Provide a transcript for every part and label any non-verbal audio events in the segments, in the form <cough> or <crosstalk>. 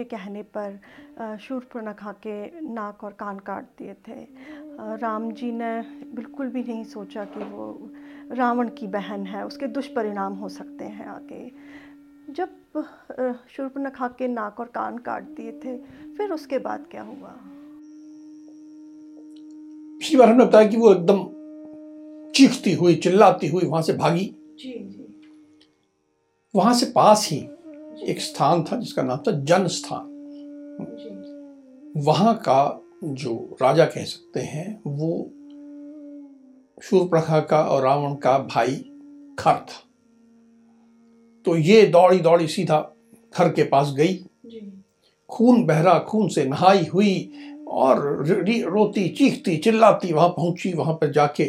के कहने पर शूर्पणखा के नाक और कान काट दिए थे। राम जी ने बिल्कुल भी नहीं सोचा कि वो रावण की बहन है उसके दुष्परिणाम हो सकते हैं आगे। जब शूर्पणखा के नाक और कान काट दिए थे फिर उसके बाद क्या हुआ? पिछली बार हमने बताया कि वो एकदम चीखती हुई चिल्लाती हुई वहाँ से भागी। जी जी। वहाँ से पास ही एक स्थान था जिसका नाम था जन स्थान वहाँ का जो राजा कह सकते हैं वो शूर्पणखा का और रावण का भाई खर था। तो ये दौड़ी दौड़ी सीधा खर के पास गई। खून बहरा खून से नहाई हुई और रोती चीखती चिल्लाती वहाँ पहुँची। वहाँ पर जाके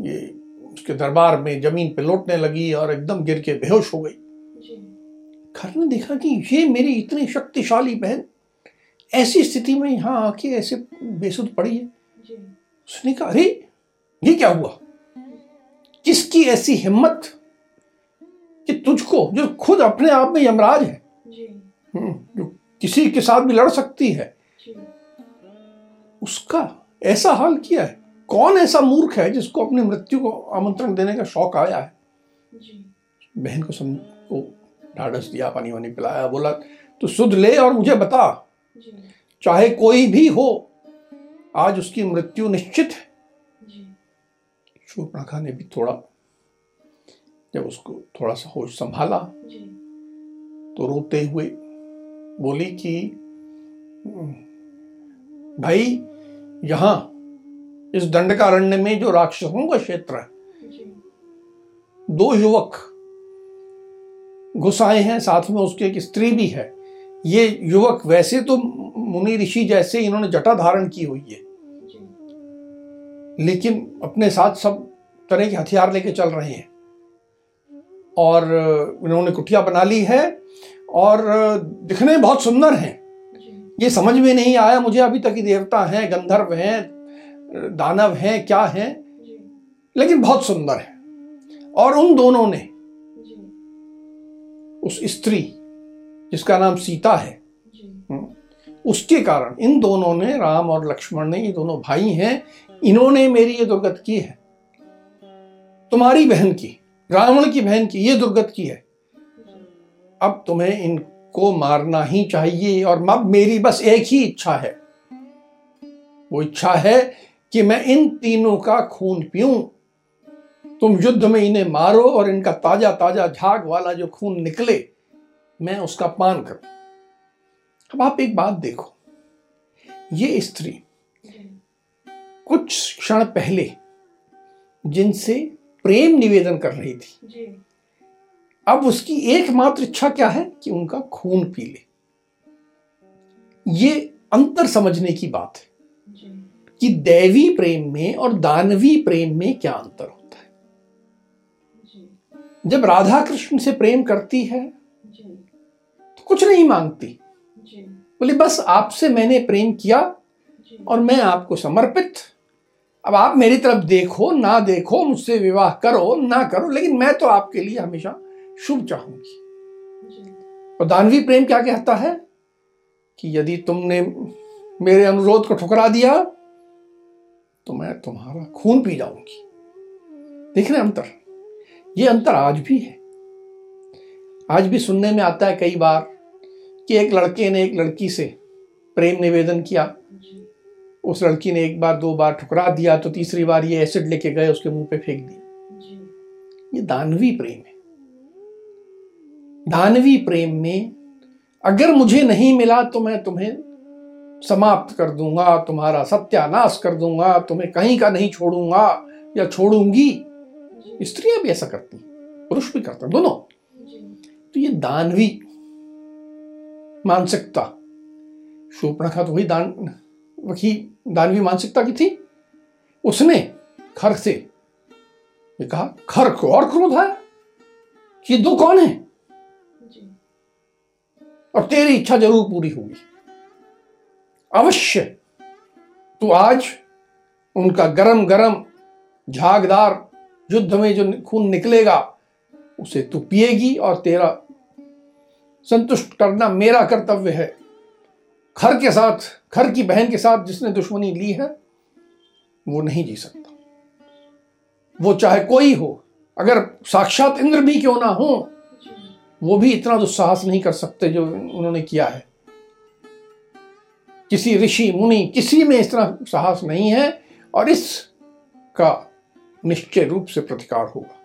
ये उसके दरबार में ज़मीन पे लौटने लगी और एकदम गिर के बेहोश हो गई। घर ने देखा कि ये मेरी इतनी शक्तिशाली बहन ऐसी स्थिति में यहाँ आके ऐसे बेसुध पड़ी है। उसने कहा अरे ये क्या हुआ? किसकी ऐसी हिम्मत कि तुझको जो खुद अपने आप में यमराज है हम्म, जो किसी के साथ भी लड़ सकती है उसका ऐसा हाल किया है? कौन ऐसा मूर्ख है जिसको अपनी मृत्यु को आमंत्रण देने का शौक आया है? बहन को सम को ढाढ़स दिया पानी वानी पिलाया बोला तो सुध ले और मुझे बता। चाहे कोई भी हो आज उसकी मृत्यु निश्चित है। शूर्पणखा ने भी थोड़ा जब उसको थोड़ा सा होश संभाला तो रोते हुए बोली कि भाई यहाँ इस दंडकारण्य में जो राक्षसों का क्षेत्र है दो युवक घुसाए हैं, साथ में उसके एक स्त्री भी है। ये युवक वैसे तो मुनि ऋषि जैसे इन्होंने जटा धारण की हुई है। लेकिन अपने साथ सब तरह के हथियार लेके चल रहे हैं। और इन्होंने कुटिया बना ली है और दिखने बहुत सुंदर हैं। ये समझ में नहीं आया मुझे अभी तक ही देवता हैं, गंधर्व हैं, दानव हैं, क्या हैं। लेकिन बहुत सुंदर है। और उन दोनों ने उस स्त्री जिसका नाम सीता है हम्म, उसके कारण इन दोनों ने राम और लक्ष्मण ने ये दोनों भाई हैं इन्होंने मेरी ये दुर्गत की है। तुम्हारी बहन की रावण की बहन की ये दुर्गत की है। अब तुम्हें इनको मारना ही चाहिए और अब मेरी बस एक ही इच्छा है। वो इच्छा है कि मैं इन तीनों का खून पीऊं तुम युद्ध में इन्हें मारो और इनका ताज़ा ताज़ा झाग वाला जो खून निकले मैं उसका पान करूँ। अब आप एक बात देखो। ये स्त्री कुछ क्षण पहले जिनसे प्रेम निवेदन कर रही थी। अब उसकी एकमात्र इच्छा क्या है? कि उनका खून पी ले। ये अंतर समझने की बात है कि दैवी प्रेम में और दानवी प्रेम में क्या अंतर हो? जब राधा कृष्ण से प्रेम करती है तो कुछ नहीं मांगती। बोले बस आपसे मैंने प्रेम किया और मैं आपको समर्पित। अब आप मेरी तरफ़ देखो ना देखो मुझसे विवाह करो ना करो लेकिन मैं तो आपके लिए हमेशा शुभ चाहूँगी। और दानवी प्रेम क्या कहता है? कि यदि तुमने मेरे अनुरोध को ठुकरा दिया तो मैं तुम्हारा खून पी जाऊँगी। देख रहे अंतर। ये अंतर आज भी है। आज भी सुनने में आता है कई बार कि एक लड़के ने एक लड़की से प्रेम निवेदन किया। उस लड़की ने एक बार, दो बार ठुकरा दिया तो तीसरी बार ये एसिड लेके गए, उसके मुँह पे फेंक दिया। ये दानवी प्रेम है। दानवी प्रेम में अगर मुझे नहीं मिला तो मैं तुम्हें समाप्त कर दूँगा, तुम्हारा सत्यानाश कर दूँगा, तुम्हें कहीं का नहीं छोड़ूँगा या छोड़ूँगी। स्त्रियाँ भी ऐसा करती हैं, पुरुष भी करते हैं, दोनों। तो ये दानवी मानसिकता शूर्पणखा तो वही दान, वही दानवी मानसिकता की थी। उसने खर से, ये कहा, खर को और क्रोध आया ये दो कौन है? और तेरी इच्छा ज़रूर पूरी होगी। अवश्य, तू आज उनका गरम गरम झागदार युद्ध में जो खून निकलेगा, उसे तू पिएगी और तेरा संतुष्ट करना मेरा कर्तव्य है। खर के साथ खर की बहन के साथ जिसने दुश्मनी ली है, वो नहीं जी सकता। वो चाहे कोई हो, अगर साक्षात इंद्र भी क्यों ना हो, वो भी इतना दुस्साहस नहीं कर सकते जो उन्होंने किया है। किसी ऋषि, मुनि, किसी में इस तरह साहस नहीं है और इसका निश्चय रूप से प्रतिकार होगा।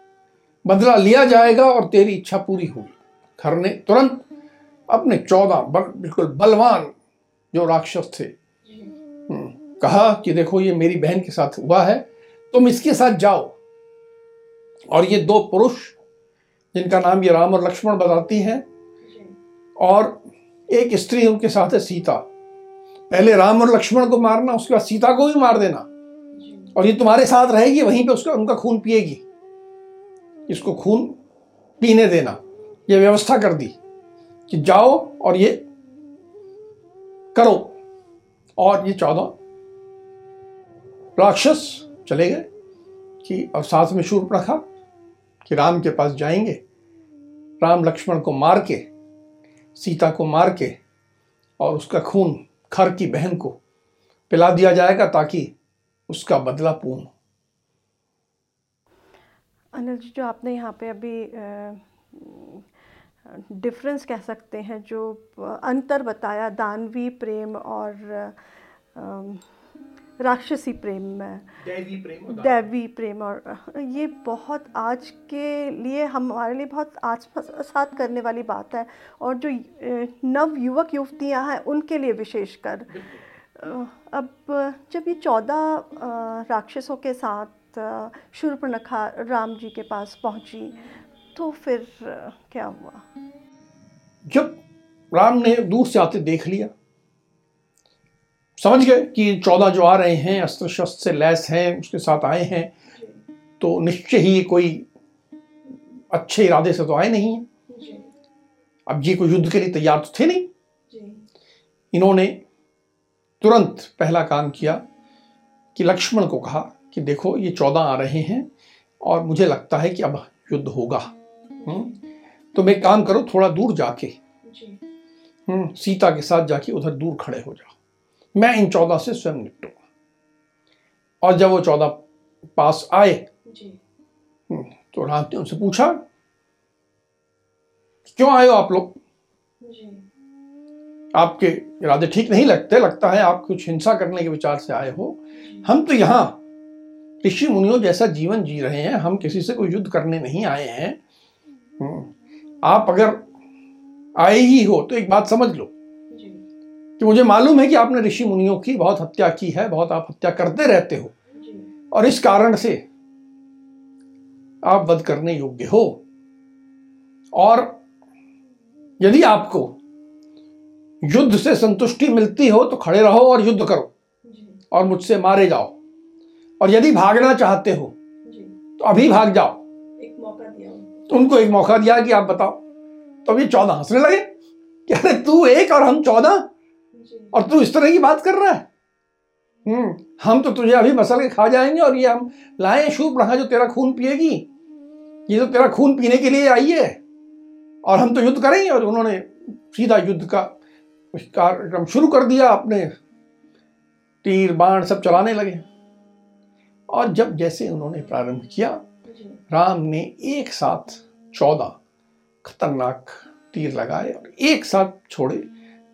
बदला लिया जाएगा और तेरी इच्छा पूरी होगी। खर ने तुरंत अपने चौदह बिल्कुल बलवान जो राक्षस थे हम्म, कहा कि देखो ये मेरी बहन के साथ हुआ है तुम इसके साथ जाओ। और ये दो पुरुष जिनका नाम ये राम और लक्ष्मण बताती हैं और एक स्त्री उनके साथ है सीता। पहले राम और लक्ष्मण को मारना उसके बाद सीता को भी मार देना। और ये तुम्हारे साथ रहेगी, वहीं पे उसका, उनका खून पिएगी। इसको खून पीने देना। ये व्यवस्था कर दी कि जाओ और ये करो। और ये चौदह राक्षस चले गए कि और साथ में शूर रखा कि राम के पास जाएँगे। राम लक्ष्मण को मार के, सीता को मार के और उसका खून खर की बहन को पिला दिया जाएगा ताकि उसका बदला पूर्ण। अनिल जी जो आपने यहाँ पे अभी डिफरेंस कह सकते हैं जो अंतर बताया दानवी प्रेम और राक्षसी प्रेम में। दैवी प्रेम दैवी प्रेम और ये बहुत आज के लिए हमारे लिए बहुत आत्मसात करने वाली बात है। और जो नव युवक युवतियाँ हैं उनके लिए विशेषकर। अब जब ये चौदह राक्षसों के साथ शूर्पणखा राम जी के पास पहुँची तो फिर क्या हुआ? जब राम ने दूर से आते देख लिया समझ गए कि चौदह जो आ रहे हैं अस्त्र शस्त्र से लैस हैं उसके साथ आए हैं तो निश्चय ही कोई अच्छे इरादे से तो आए नहीं है। अब ये कोई युद्ध के लिए तैयार तो थे नहीं। इन्होंने तुरंत पहला काम किया कि लक्ष्मण को कहा कि देखो ये चौदह आ रहे हैं और मुझे लगता है कि अब युद्ध होगा। हम्म, तो मैं काम करो थोड़ा दूर जाके हम्म, सीता के साथ जाके उधर दूर खड़े हो जाओ। मैं इन चौदह से स्वयं निपटूँगा और जब वो चौदह पास आए हम्म, तो राम ने उनसे पूछा क्यों आए हो आप लोग? आपके इरादे ठीक नहीं लगते लगता है आप कुछ हिंसा करने के विचार से आए हो। हम तो यहाँ ऋषि मुनियों जैसा जीवन जी रहे हैं हम किसी से कोई युद्ध करने नहीं आए हैं। हम्म, आप अगर आए ही हो तो एक बात समझ लो। कि मुझे मालूम है कि आपने ऋषि मुनियों की बहुत हत्या की है बहुत आप हत्या करते रहते हो। और इस कारण से आप वध करने योग्य हो। और यदि आपको युद्ध से संतुष्टि मिलती हो तो खड़े रहो और युद्ध करो और मुझसे मारे जाओ। और यदि भागना चाहते हो तो अभी भाग जाओ। एक मौका दिया तो उनको एक मौका दिया कि आप बताओ। तो अभी चौदह हंसने लगे। कि अरे तू एक और हम चौदह। और तू इस तरह की बात कर रहा है। हम्म हम तो तुझे अभी मसल के खा जाएँगे और ये हम लाए शूप रहा जो तेरा खून पिएगी। ये तो तेरा खून पीने के लिए आई है। और हम तो युद्ध करेंगे और उन्होंने सीधा युद्ध का कार्यक्रम शुरू कर दिया अपने तीर बाण सब चलाने लगे। और जब जैसे उन्होंने प्रारंभ किया राम ने एक साथ चौदह खतरनाक तीर लगाए और एक साथ छोड़े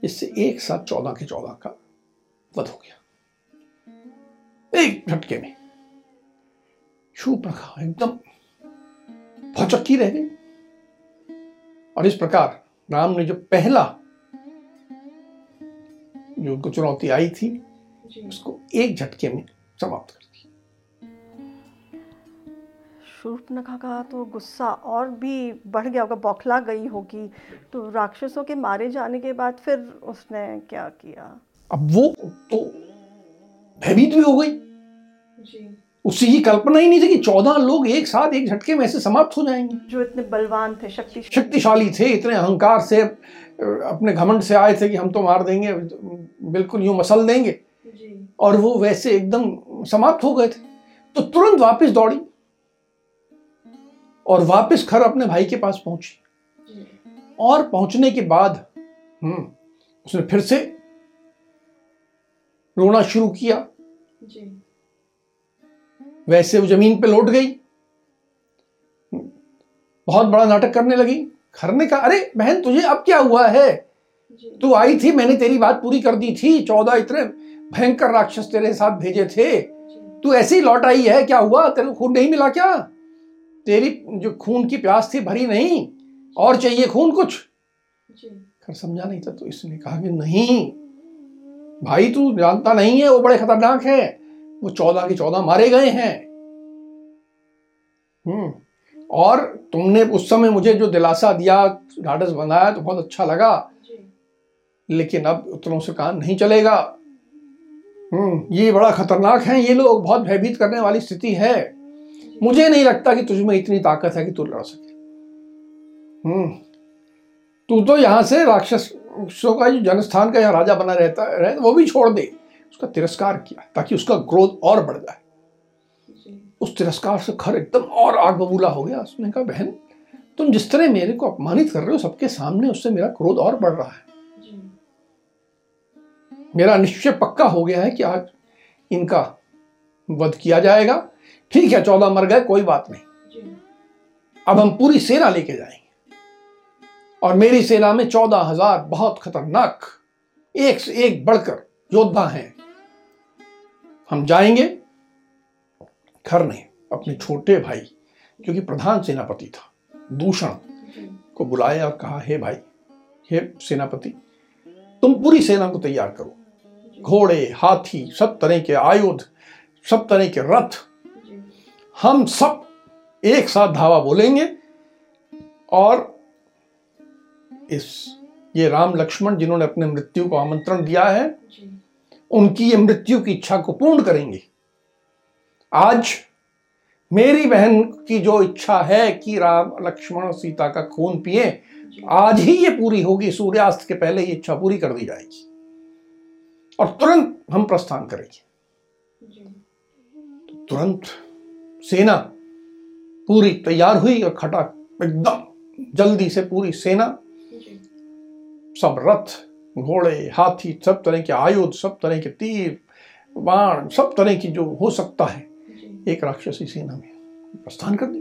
इससे एक साथ चौदह के चौदह का वध हो गया। एक झटके में शूप्रखा एकदम भौचक्की रह गई। और इस प्रकार राम ने जो पहला जो उनको चुनौती आई थी उसको एक झटके में समाप्त कर शूर्पणखा का तो गुस्सा और भी बढ़ गया होगा बौखला गई होगी। तो राक्षसों के मारे जाने के बाद फिर उसने क्या किया? अब वो तो भयभीत भी हो गई। उससे ये कल्पना ही नहीं थी कि चौदह लोग एक साथ एक झटके में ऐसे समाप्त हो जाएँगे। जो इतने बलवान थे शक्ति शक्तिशाली थे इतने अहंकार से अपने घमंड से आए थे कि हम तो मार देंगे बिल्कुल यूँ मसल देंगे। और वो वैसे एकदम समाप्त हो गए थे। तो तुरंत वापस दौड़ी और वापस खर अपने भाई के पास पहुँची। और पहुँचने के बाद हम्म उसने फिर से रोना शुरू किया। जी। वैसे वो ज़मीन पे लौट गई। बहुत बड़ा नाटक करने लगी। खर ने कहा अरे बहन तुझे अब क्या हुआ है? तू आई थी मैंने तेरी बात पूरी कर दी थी चौदह इतने भयंकर राक्षस तेरे साथ भेजे थे। तू ऐसी लौट आई है क्या हुआ? तेरे को खून नहीं मिला क्या? तेरी जो खून की प्यास थी भरी नहीं। और चाहिए खून कुछ? खर समझा नहीं था तो इसने कहा कि नहीं। भाई तू जानता नहीं है वो बड़े खतरनाक है। वो चौदह के चौदह मारे गए हैं। हम्म। और तुमने उस समय मुझे जो दिलासा दिया ढाढ़स बनाया तो बहुत अच्छा लगा। लेकिन अब उतनों से काम नहीं चलेगा। हम्म ये बड़ा खतरनाक है। ये लोग बहुत भयभीत करने वाली स्थिति है। मुझे नहीं लगता कि तुझमें इतनी ताकत है कि तू लड़ सके। हम्म तू तो यहाँ से राक्षसों का जो जनस्थान का यहाँ राजा बना रहता है वो भी छोड़ दे। उसका तिरस्कार किया ताकि उसका क्रोध और बढ़ जाए। उस तिरस्कार से खर एकदम और आग बबूला हो गया। उसने कहा बहन तुम जिस तरह मेरे को अपमानित कर रहे हो सबके सामने उससे मेरा क्रोध और बढ़ रहा है। मेरा निश्चय पक्का हो गया है कि आज इनका वध किया जाएगा। ठीक है चौदह मर गए कोई बात नहीं। अब हम पूरी सेना लेके जाएँगे। और मेरी सेना में चौदह हज़ार बहुत खतरनाक एक से एक बढ़कर योद्धा हैं। हम जाएँगे खर ने अपने छोटे भाई जो कि प्रधान सेनापति था। दूषण को बुलाया और कहा हे भाई हे सेनापति तुम पूरी सेना को तैयार करो। घोड़े हाथी सब तरह के आयुध सब तरह के रथ हम सब एक साथ धावा बोलेंगे और इस ये राम लक्ष्मण जिन्होंने अपने मृत्यु को आमंत्रण दिया है उनकी ये मृत्यु की इच्छा को पूर्ण करेंगे। आज मेरी बहन की जो इच्छा है कि राम लक्ष्मण और सीता का खून पिए आज ही ये पूरी होगी। सूर्यास्त के पहले ये इच्छा पूरी कर दी जाएगी। और तुरंत हम प्रस्थान करेंगे। तो तुरंत सेना पूरी तैयार हुई और खटा एकदम जल्दी से पूरी सेना। सब रथ घोड़े हाथी सब तरह के आयुध सब तरह के तीर बाण सब तरह की जो हो सकता है। एक राक्षसी सेना में। प्रस्थान कर दी।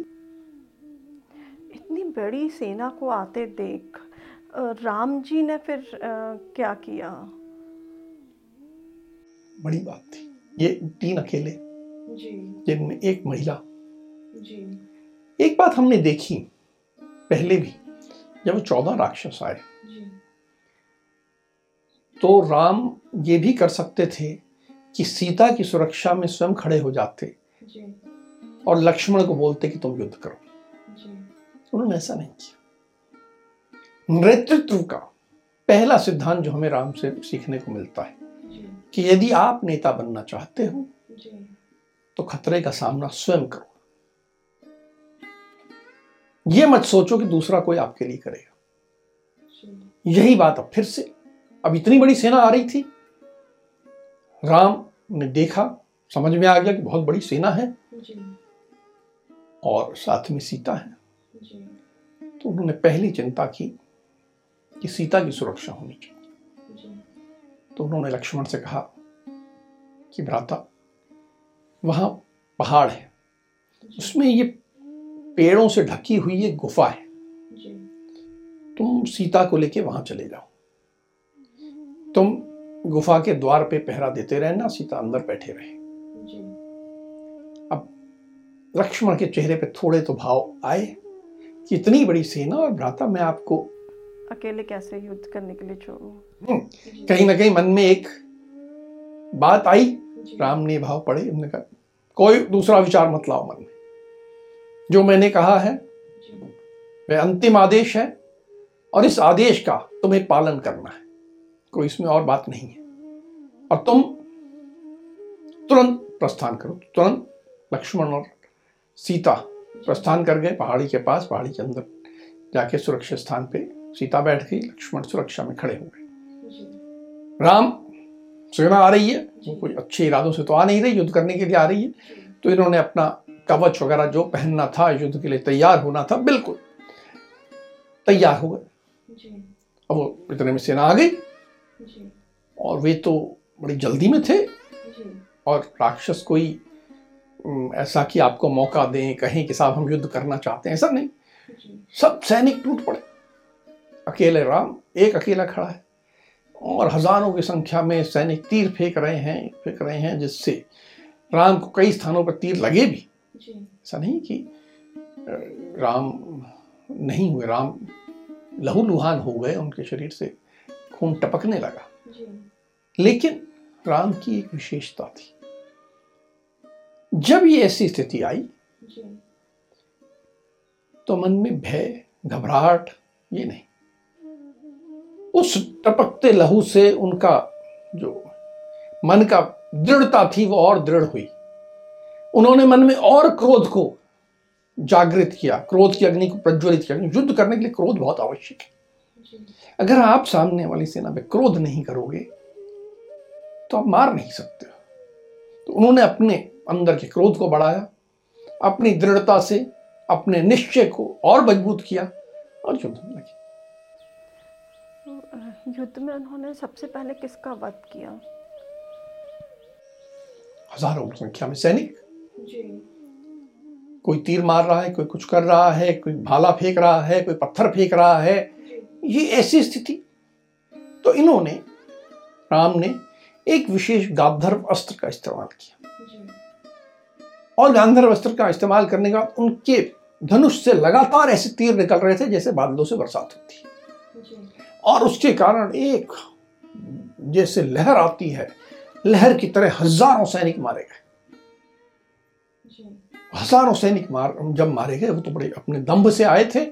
इतनी बड़ी सेना को आते देख राम जी ने फिर क्या किया? बड़ी बात थी। ये तीन अकेले। जिनमें एक महिला। जी। एक बात हमने देखी पहले भी जब चौदह राक्षस आए। तो राम ये भी कर सकते थे कि सीता की सुरक्षा में स्वयं खड़े हो जाते। और लक्ष्मण को बोलते कि तुम युद्ध करो। उन्होंने ऐसा नहीं किया। नेतृत्व का पहला सिद्धांत जो हमें राम से सीखने को मिलता है कि यदि आप नेता बनना चाहते हो तो खतरे का सामना स्वयं करो। यह मत सोचो कि दूसरा कोई आपके लिए करेगा। यही बात अब फिर से। अब इतनी बड़ी सेना आ रही थी। राम ने देखा समझ में आ गया कि बहुत बड़ी सेना है। और साथ में सीता है। तो उन्होंने पहली चिंता की कि सीता की सुरक्षा होनी चाहिए। तो उन्होंने लक्ष्मण से कहा कि भ्राता वहाँ पहाड़ है। उसमें ये पेड़ों से ढकी हुई ये गुफा है। तुम सीता को लेके वहाँ चले जाओ। तुम गुफा के द्वार पे पहरा देते रहना सीता अंदर बैठे रहे। अब लक्ष्मण के चेहरे पे थोड़े तो भाव आए कि इतनी बड़ी सेना और भ्राता मैं आपको अकेले कैसे युद्ध करने के लिए छोड़ू? हम्म, कहीं ना कहीं मन में एक बात आई राम ने भाव पड़े उन्होंने कहा कोई दूसरा विचार मत लाओ मन में। जो मैंने कहा है वह अंतिम आदेश है और इस आदेश का तुम्हें पालन करना है कोई इसमें और बात नहीं है। और तुम तुरंत प्रस्थान करो। तुरंत लक्ष्मण और सीता प्रस्थान कर गए पहाड़ी के पास पहाड़ी के अंदर जाके सुरक्षित स्थान पे सीता बैठ गई लक्ष्मण सुरक्षा में खड़े हो गए। राम सेना आ रही है। वो कोई अच्छे इरादों से तो आ नहीं रही युद्ध करने के लिए आ रही है। तो इन्होंने अपना कवच वगैरह जो पहनना था युद्ध के लिए तैयार होना था बिल्कुल तैयार हो गए। अब वो इतने में सेना आ गई। और वे तो बड़ी जल्दी में थे। और राक्षस कोई ऐसा कि आपको मौका दें कहें कि साहब हम युद्ध करना चाहते हैं ऐसा नहीं। सब सैनिक टूट पड़े। अकेले राम एक अकेला खड़ा है। और हज़ारों की संख्या में सैनिक तीर फेंक रहे हैं फेंक रहे हैं जिससे राम को कई स्थानों पर तीर लगे भी। ऐसा नहीं कि राम नहीं हुए राम लहूलुहान हो गए उनके शरीर से खून टपकने लगा। लेकिन राम की एक विशेषता थी। जब ये ऐसी स्थिति आई तो मन में भय घबराहट ये नहीं। उस टपकते लहू से उनका जो मन का दृढ़ता थी वो और दृढ़ हुई। उन्होंने मन में और क्रोध को जागृत किया। क्रोध की अग्नि को प्रज्वलित किया। युद्ध करने के लिए क्रोध बहुत आवश्यक है। अगर आप सामने वाली सेना में क्रोध नहीं करोगे तो आप मार नहीं सकते तो उन्होंने अपने अंदर के क्रोध को बढ़ाया अपनी दृढ़ता से अपने निश्चय को और मज़बूत किया और युद्ध में लगे। युद्ध में उन्होंने सबसे पहले किसका वध किया? हज़ारों की संख्या में सैनिक। कोई तीर मार रहा है कोई कुछ कर रहा है कोई भाला फेंक रहा है कोई पत्थर फेंक रहा है। ये ऐसी स्थिति। तो इन्होंने राम ने एक विशेष गांधर्व अस्त्र का इस्तेमाल किया। और गांधर्व अस्त्र का इस्तेमाल करने के बाद उनके धनुष से लगातार ऐसे तीर निकल रहे थे जैसे बादलों से बरसात होती और उसके कारण एक जैसे लहर आती है लहर की तरह हज़ारों सैनिक मारे गए। हज़ारों सैनिक मार जब मारे गए वो तो बड़े अपने दम्भ से आए थे।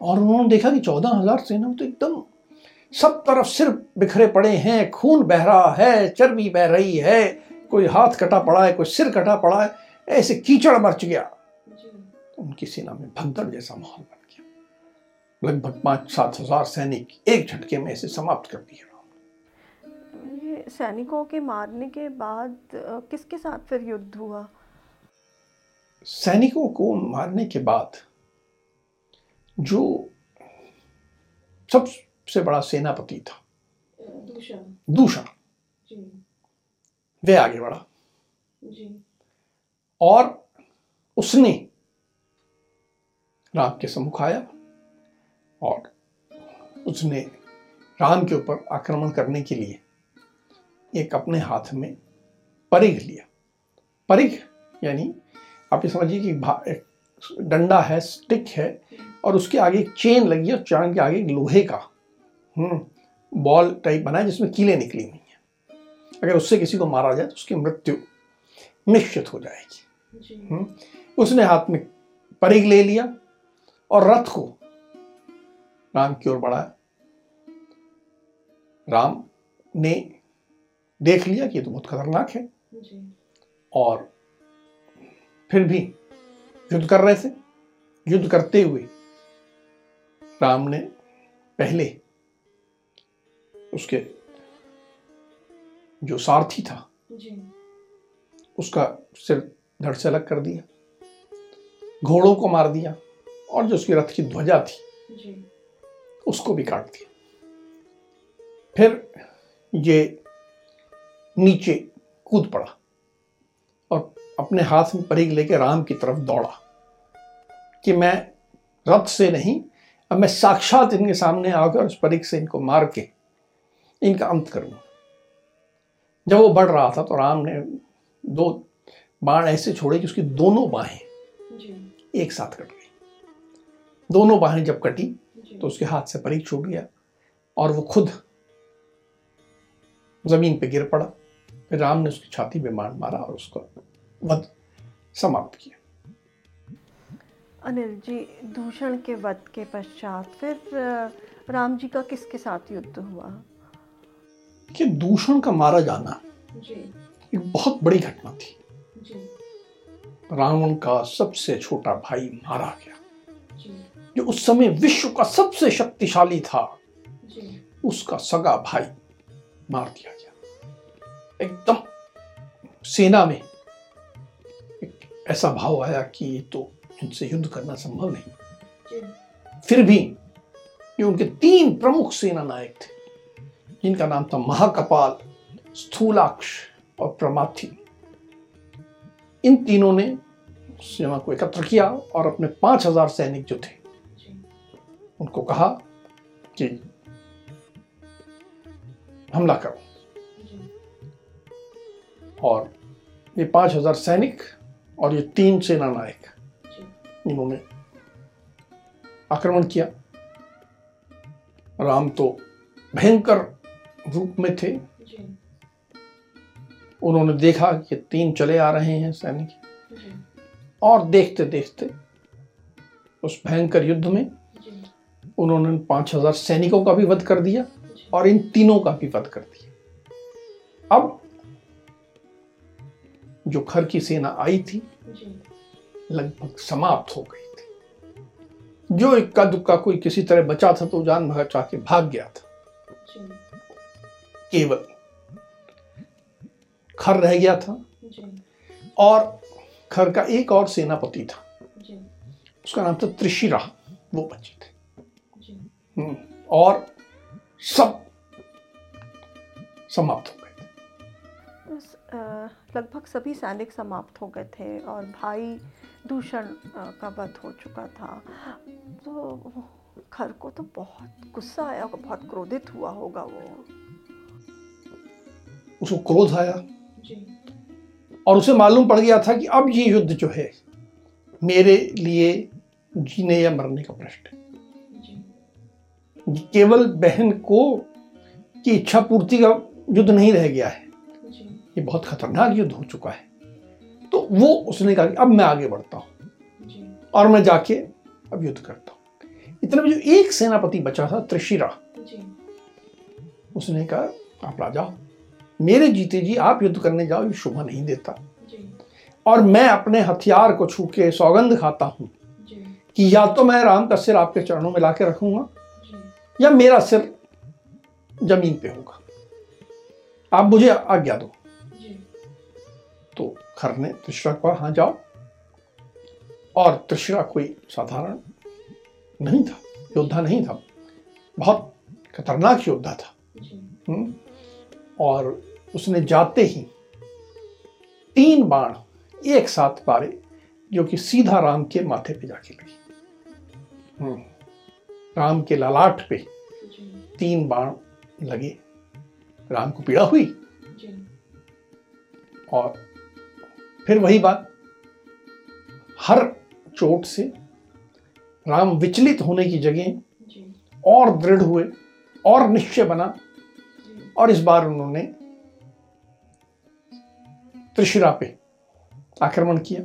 और उन्होंने देखा कि चौदह हज़ार सेना तो एकदम सब तरफ़ सिर बिखरे पड़े हैं खून बह रहा है चर्बी बह रही है कोई हाथ कटा पड़ा है कोई सिर कटा पड़ा है ऐसे कीचड़ मच गया। तो उनकी सेना में भगदड़ जैसा माहौल बन गया। लगभग पाँच सात हज़ार सैनिक एक झटके में ऐसे समाप्त कर दिए सैनिकों के मारने के बाद किसके साथ फिर युद्ध हुआ? सैनिकों को मारने के बाद जो सबसे बड़ा सेनापति था। दूषण। वे आगे बढ़ा। और उसने राम के सम्मुख आया और उसने राम के ऊपर आक्रमण करने के लिए एक अपने हाथ में परिघ लिया। परिघ यानी आप ये समझिए कि डंडा है स्टिक है और उसके आगे एक चेन लगी है और चैन के आगे एक लोहे का बॉल टाइप बना है जिसमें कीले निकली हुई हैं। अगर उससे किसी को मारा जाए तो उसकी मृत्यु निश्चित हो जाएगी। हम्म उसने हाथ में परिग ले लिया और रथ को राम की ओर बढ़ाया। राम ने देख लिया कि ये तो बहुत खतरनाक है और फिर भी युद्ध कर रहे थे। युद्ध करते हुए राम ने पहले उसके जो सारथी था उसका सिर धड़ से अलग कर दिया घोड़ों को मार दिया और जो उसकी रथ की ध्वजा थी उसको भी काट दिया। फिर ये नीचे कूद पड़ा और अपने हाथ में परिग लेके राम की तरफ़ दौड़ा कि मैं रथ से नहीं अब मैं साक्षात इनके सामने आकर उस परिग से इनको मार के इनका अंत करूँगा। जब वो बढ़ रहा था तो राम ने दो बाण ऐसे छोड़े कि उसकी दोनों बाहें एक साथ कट गई। दोनों बाहें जब कटी तो उसके हाथ से परी छूट गया और वो खुद ज़मीन पे गिर पड़ा। फिर राम ने उसकी छाती पे मार मारा और उसको वध समाप्त किया। अनिल जी दूषण के वध के पश्चात फिर राम जी का किसके साथ युद्ध हुआ? कि दूषण का मारा जाना जी। एक बहुत बड़ी घटना थी। रावण का सबसे छोटा भाई मारा गया। जो। उस समय विश्व का सबसे शक्तिशाली था उसका सगा भाई मार दिया गया। एकदम सेना में एक ऐसा भाव आया कि ये तो इनसे युद्ध करना संभव नहीं। फिर भी ये उनके तीन प्रमुख सेना नायक थे। जिनका नाम था महाकपाल स्थूलाक्ष और प्रमाथी। इन तीनों ने सेना को एकत्र किया और अपने पाँच हज़ार सैनिक जो थे उनको कहा कि हमला करो। और ये पाँच हज़ार सैनिक और ये तीन सेना नायक इन्होंने आक्रमण किया। राम तो भयंकर रूप में थे। उन्होंने देखा कि तीन चले आ रहे हैं सैनिक। और देखते देखते उस भयंकर युद्ध में उन्होंने पाँच हज़ार सैनिकों का भी वध कर दिया और इन तीनों का भी वध कर दिया। अब जो खर की सेना आई थी लगभग समाप्त हो गई थी। जो इक्का दुक्का कोई किसी तरह बचा था तो जान भगा चाह के भाग गया था। केवल। खर रह गया था। और खर का एक और सेनापति था। उसका नाम था त्रिशिरा। वो बचे थे। हम्म, और सब समाप्त हो गए लगभग सभी सैनिक समाप्त हो गए थे और भाई दूषण का वध हो चुका था। तो खर को तो बहुत गुस्सा आया होगा बहुत क्रोधित हुआ होगा वो। उसको क्रोध आया। और उसे मालूम पड़ गया था कि अब ये युद्ध जो है मेरे लिए जीने या मरने का प्रश्न है। केवल बहन को की इच्छा पूर्ति का युद्ध नहीं रह गया है। ये बहुत खतरनाक युद्ध हो चुका है। तो वो उसने कहा कि अब मैं आगे बढ़ता हूँ। और मैं जाके अब युद्ध करता हूँ। इतने में जो एक सेनापति बचा था त्रिशिरा उसने कहा आप राजा मेरे जीते जी आप युद्ध करने जाओ ये शोभा नहीं देता। और मैं अपने हथियार को छू के सौगंध खाता हूँ कि या तो मैं राम का सिर आपके चरणों में लाके रखूँगा या मेरा सिर ज़मीन पे होगा। आप मुझे आज्ञा दो। तो खर ने त्रिशरा को हाँ जाओ। और त्रिशरा कोई साधारण नहीं था योद्धा नहीं था। बहुत खतरनाक योद्धा था। हम्म? और उसने जाते ही तीन बाण एक साथ पारे जो कि सीधा राम के माथे पे जाके लगी। हम्म। राम के ललाट पे तीन बाण लगे। राम को पीड़ा हुई और फिर वही बात हर चोट से राम विचलित होने की जगह और दृढ़ हुए और निश्चय बना और इस बार उन्होंने त्रिशिरा पे आक्रमण किया।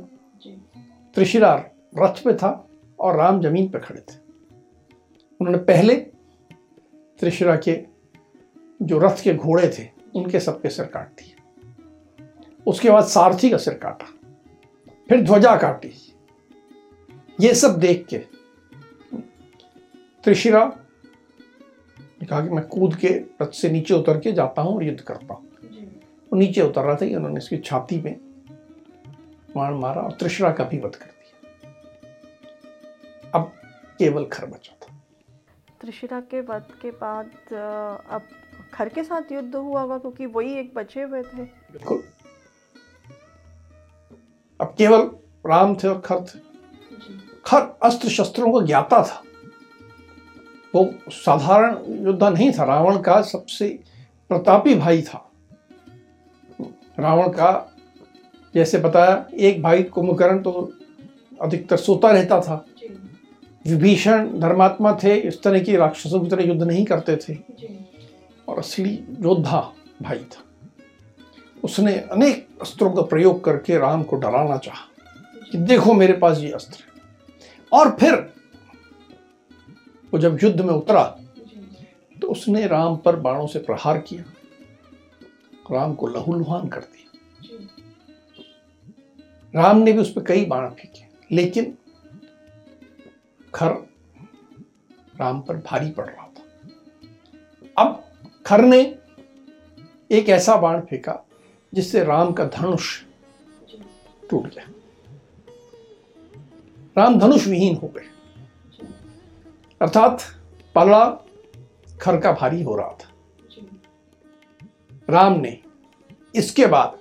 त्रिशिरा रथ पे था और राम ज़मीन पर खड़े थे। उन्होंने पहले त्रिशिरा के जो रथ के घोड़े थे उनके सबके सिर काट दिए उसके बाद सारथी का सिर काटा। फिर ध्वजा काटी। ये सब देख के त्रिशिरा ने कहा कि मैं कूद के रथ से नीचे उतर के जाता हूँ और युद्ध करता हूँ। वो नीचे उतर रहा था उन्होंने इसकी छाती में मार मारा और त्रिशरा का भी वध कर दिया। अब केवल खर बचा था। त्रिशरा के वध के बाद अब खर के साथ युद्ध हुआ होगा क्योंकि वही एक बचे हुए थे। बिल्कुल। अब केवल राम थे और खर थे। खर अस्त्र शस्त्रों को ज्ञाता था। वो साधारण योद्धा नहीं था रावण का सबसे प्रतापी भाई था। रावण का जैसे बताया एक भाई कुंभकर्ण तो अधिकतर सोता रहता था। विभीषण धर्मात्मा थे इस तरह की राक्षसों की तरह युद्ध नहीं करते थे। और असली योद्धा भाई था। उसने अनेक अस्त्रों का प्रयोग करके राम को डराना चाहा कि देखो मेरे पास ये अस्त्र और फिर वो जब युद्ध में उतरा तो उसने राम पर बाणों से प्रहार किया। राम को लहूलुहान कर दिया। राम ने भी उस पर कई बाण फेंके लेकिन खर राम पर भारी पड़ रहा था। अब खर ने एक ऐसा बाण फेंका जिससे राम का धनुष टूट गया। राम धनुष विहीन हो गए। अर्थात पलड़ा खर का भारी हो रहा था। राम ने इसके बाद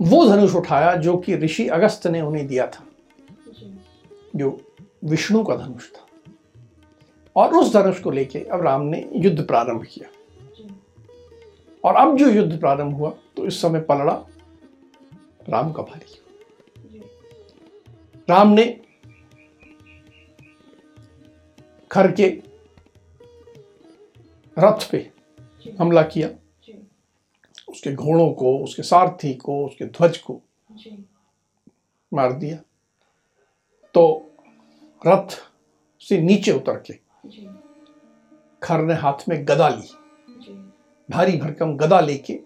वो धनुष उठाया जो कि ऋषि अगस्त ने उन्हें दिया था जो। विष्णु का धनुष था। और उस धनुष को लेके अब राम ने युद्ध प्रारंभ किया। और अब जो युद्ध प्रारंभ हुआ तो इस समय पलड़ा राम का भारी। राम ने खर के रथ पे हमला किया। उसके घोड़ों को उसके सारथी को उसके ध्वज को मार दिया। तो रथ से नीचे उतर के खर ने हाथ में गदा ली। भारी भरकम गदा लेके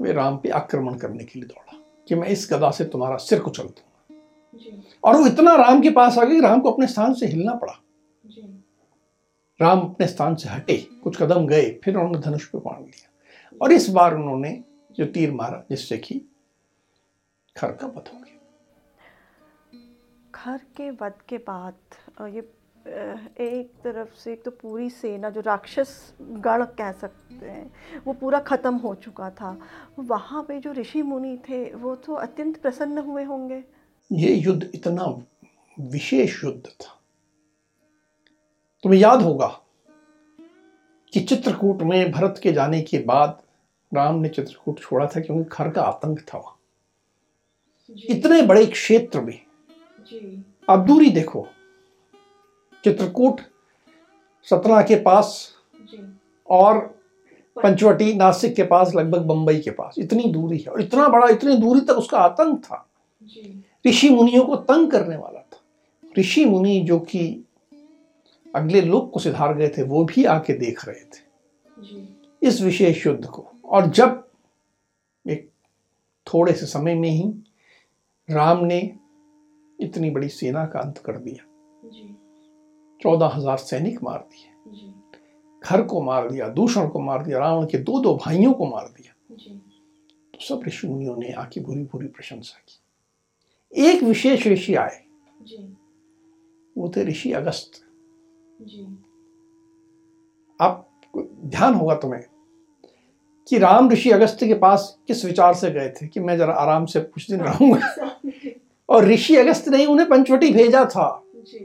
वे राम पे आक्रमण करने के लिए दौड़ा कि मैं इस गदा से तुम्हारा सिर कुचल दूँगा। और वो इतना राम के पास आ गई राम को अपने स्थान से हिलना पड़ा। राम अपने स्थान से हटे कुछ कदम गए फिर उन्होंने धनुष पे बाँध लिया। और इस बार उन्होंने जो तीर मारा जिससे कि खर का वध हो गया। खर के वध के बाद ये एक तरफ़ से एक तो पूरी सेना जो राक्षस गढ़ कह सकते हैं वो पूरा ख़त्म हो चुका था। वहाँ पे जो ऋषि मुनि थे वो तो अत्यंत प्रसन्न हुए होंगे। ये युद्ध इतना विशेष युद्ध था तुम्हें याद होगा कि चित्रकूट में भरत के जाने के बाद राम ने चित्रकूट छोड़ा था क्योंकि खर का आतंक था वहाँ। इतने बड़े क्षेत्र में। अब दूरी देखो। चित्रकूट सतना के पास और पंचवटी नासिक के पास लगभग बंबई के पास। इतनी दूरी है और इतना बड़ा इतनी दूरी तक उसका आतंक था। ऋषि मुनियों को तंग करने वाला था। ऋषि मुनि जो कि अगले लोग को सिधार गए थे वो भी आके देख रहे थे। इस विशेष युद्ध को। और जब एक थोड़े से समय में ही राम ने इतनी बड़ी सेना का अंत कर दिया। चौदह हज़ार सैनिक मार दिए। घर को मार दिया दूषण को मार दिया रावण के दो दो भाइयों को मार दिया। तो सब ऋषि मुनियों ने आके बुरी बुरी प्रशंसा की। एक विशेष ऋषि आए। वो थे ऋषि अगस्त। आप ध्यान होगा तुम्हें कि राम ऋषि अगस्त के पास किस विचार से गए थे कि मैं जरा आराम से कुछ दिन रहूँगा। <laughs> और ऋषि अगस्त ने उन्हें पंचवटी भेजा था। जी।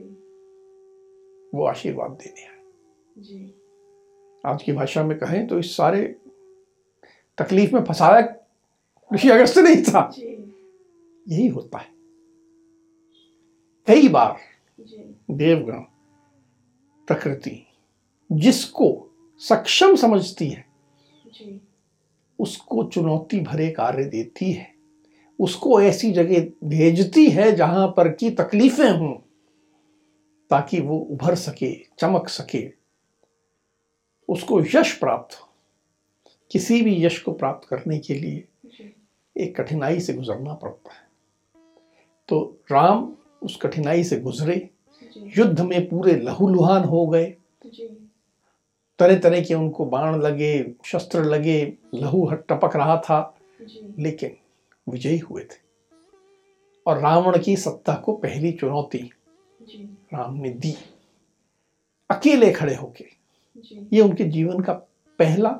वो आशीर्वाद देने आए। आज की भाषा में कहें तो इस सारे तकलीफ़ में फंसाया ऋषि अगस्त नहीं था। यही होता है। कई बार देवगण प्रकृति जिसको सक्षम समझती है उसको चुनौती भरे कार्य देती है उसको ऐसी जगह भेजती है जहाँ पर की तकलीफें हों ताकि वो उभर सके चमक सके उसको यश प्राप्त हो किसी भी यश को प्राप्त करने के लिए एक कठिनाई से गुजरना पड़ता है। तो राम उस कठिनाई से गुजरे युद्ध में पूरे लहूलुहान हो गए। तरह तरह के उनको बाण लगे शस्त्र लगे लहू टपक रहा था। लेकिन विजयी हुए थे। और रावण की सत्ता को पहली चुनौती राम ने दी। अकेले खड़े होके। ये उनके जीवन का पहला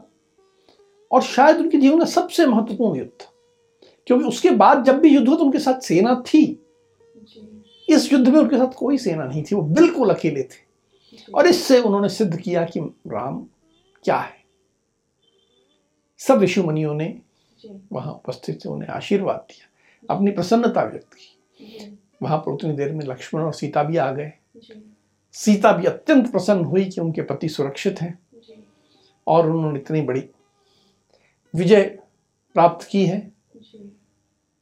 और शायद उनके जीवन का सबसे महत्वपूर्ण युद्ध था। क्योंकि उसके बाद जब भी युद्ध हुआ तो उनके साथ सेना थी। इस युद्ध में उनके साथ कोई सेना नहीं थी वो बिल्कुल अकेले थे। और इससे उन्होंने सिद्ध किया कि राम क्या है? सब ऋषि मुनियों ने वहाँ उपस्थित थे उन्हें आशीर्वाद दिया अपनी प्रसन्नता व्यक्त की। वहाँ पर उतनी देर में लक्ष्मण और सीता भी आ गए। सीता भी अत्यंत प्रसन्न हुई कि उनके पति सुरक्षित हैं। और उन्होंने इतनी बड़ी विजय प्राप्त की है।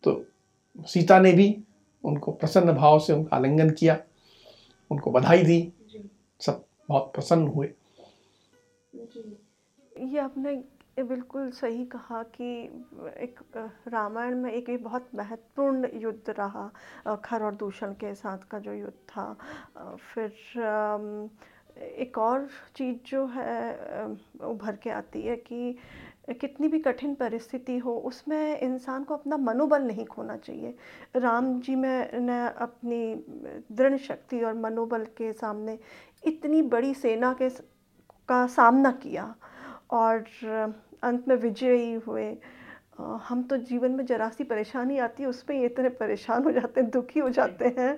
तो सीता ने भी उनको प्रसन्न भाव से उनका आलिंगन किया उनको बधाई दी। सब बहुत प्रसन्न हुए। ये आपने बिल्कुल सही कहा कि एक रामायण में एक बहुत महत्वपूर्ण युद्ध रहा खर और दूषण के साथ का जो युद्ध था। फिर एक और चीज़ जो है उभर के आती है कि कितनी भी कठिन परिस्थिति हो उसमें इंसान को अपना मनोबल नहीं खोना चाहिए। राम जी में ने अपनी दृढ़ शक्ति और मनोबल के सामने इतनी बड़ी सेना के का सामना किया और अंत में विजयी हुए। हम तो जीवन में जरा सी परेशानी आती है उस पर इतने परेशान हो जाते हैं दुखी हो जाते हैं।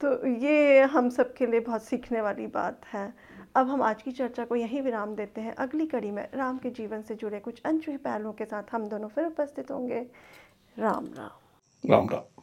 तो ये हम सब के लिए बहुत सीखने वाली बात है। अब हम आज की चर्चा को यहीं विराम देते हैं। अगली कड़ी में राम के जीवन से जुड़े कुछ अनछुए पहलुओं के साथ हम दोनों फिर उपस्थित होंगे। राम राम। राम राम।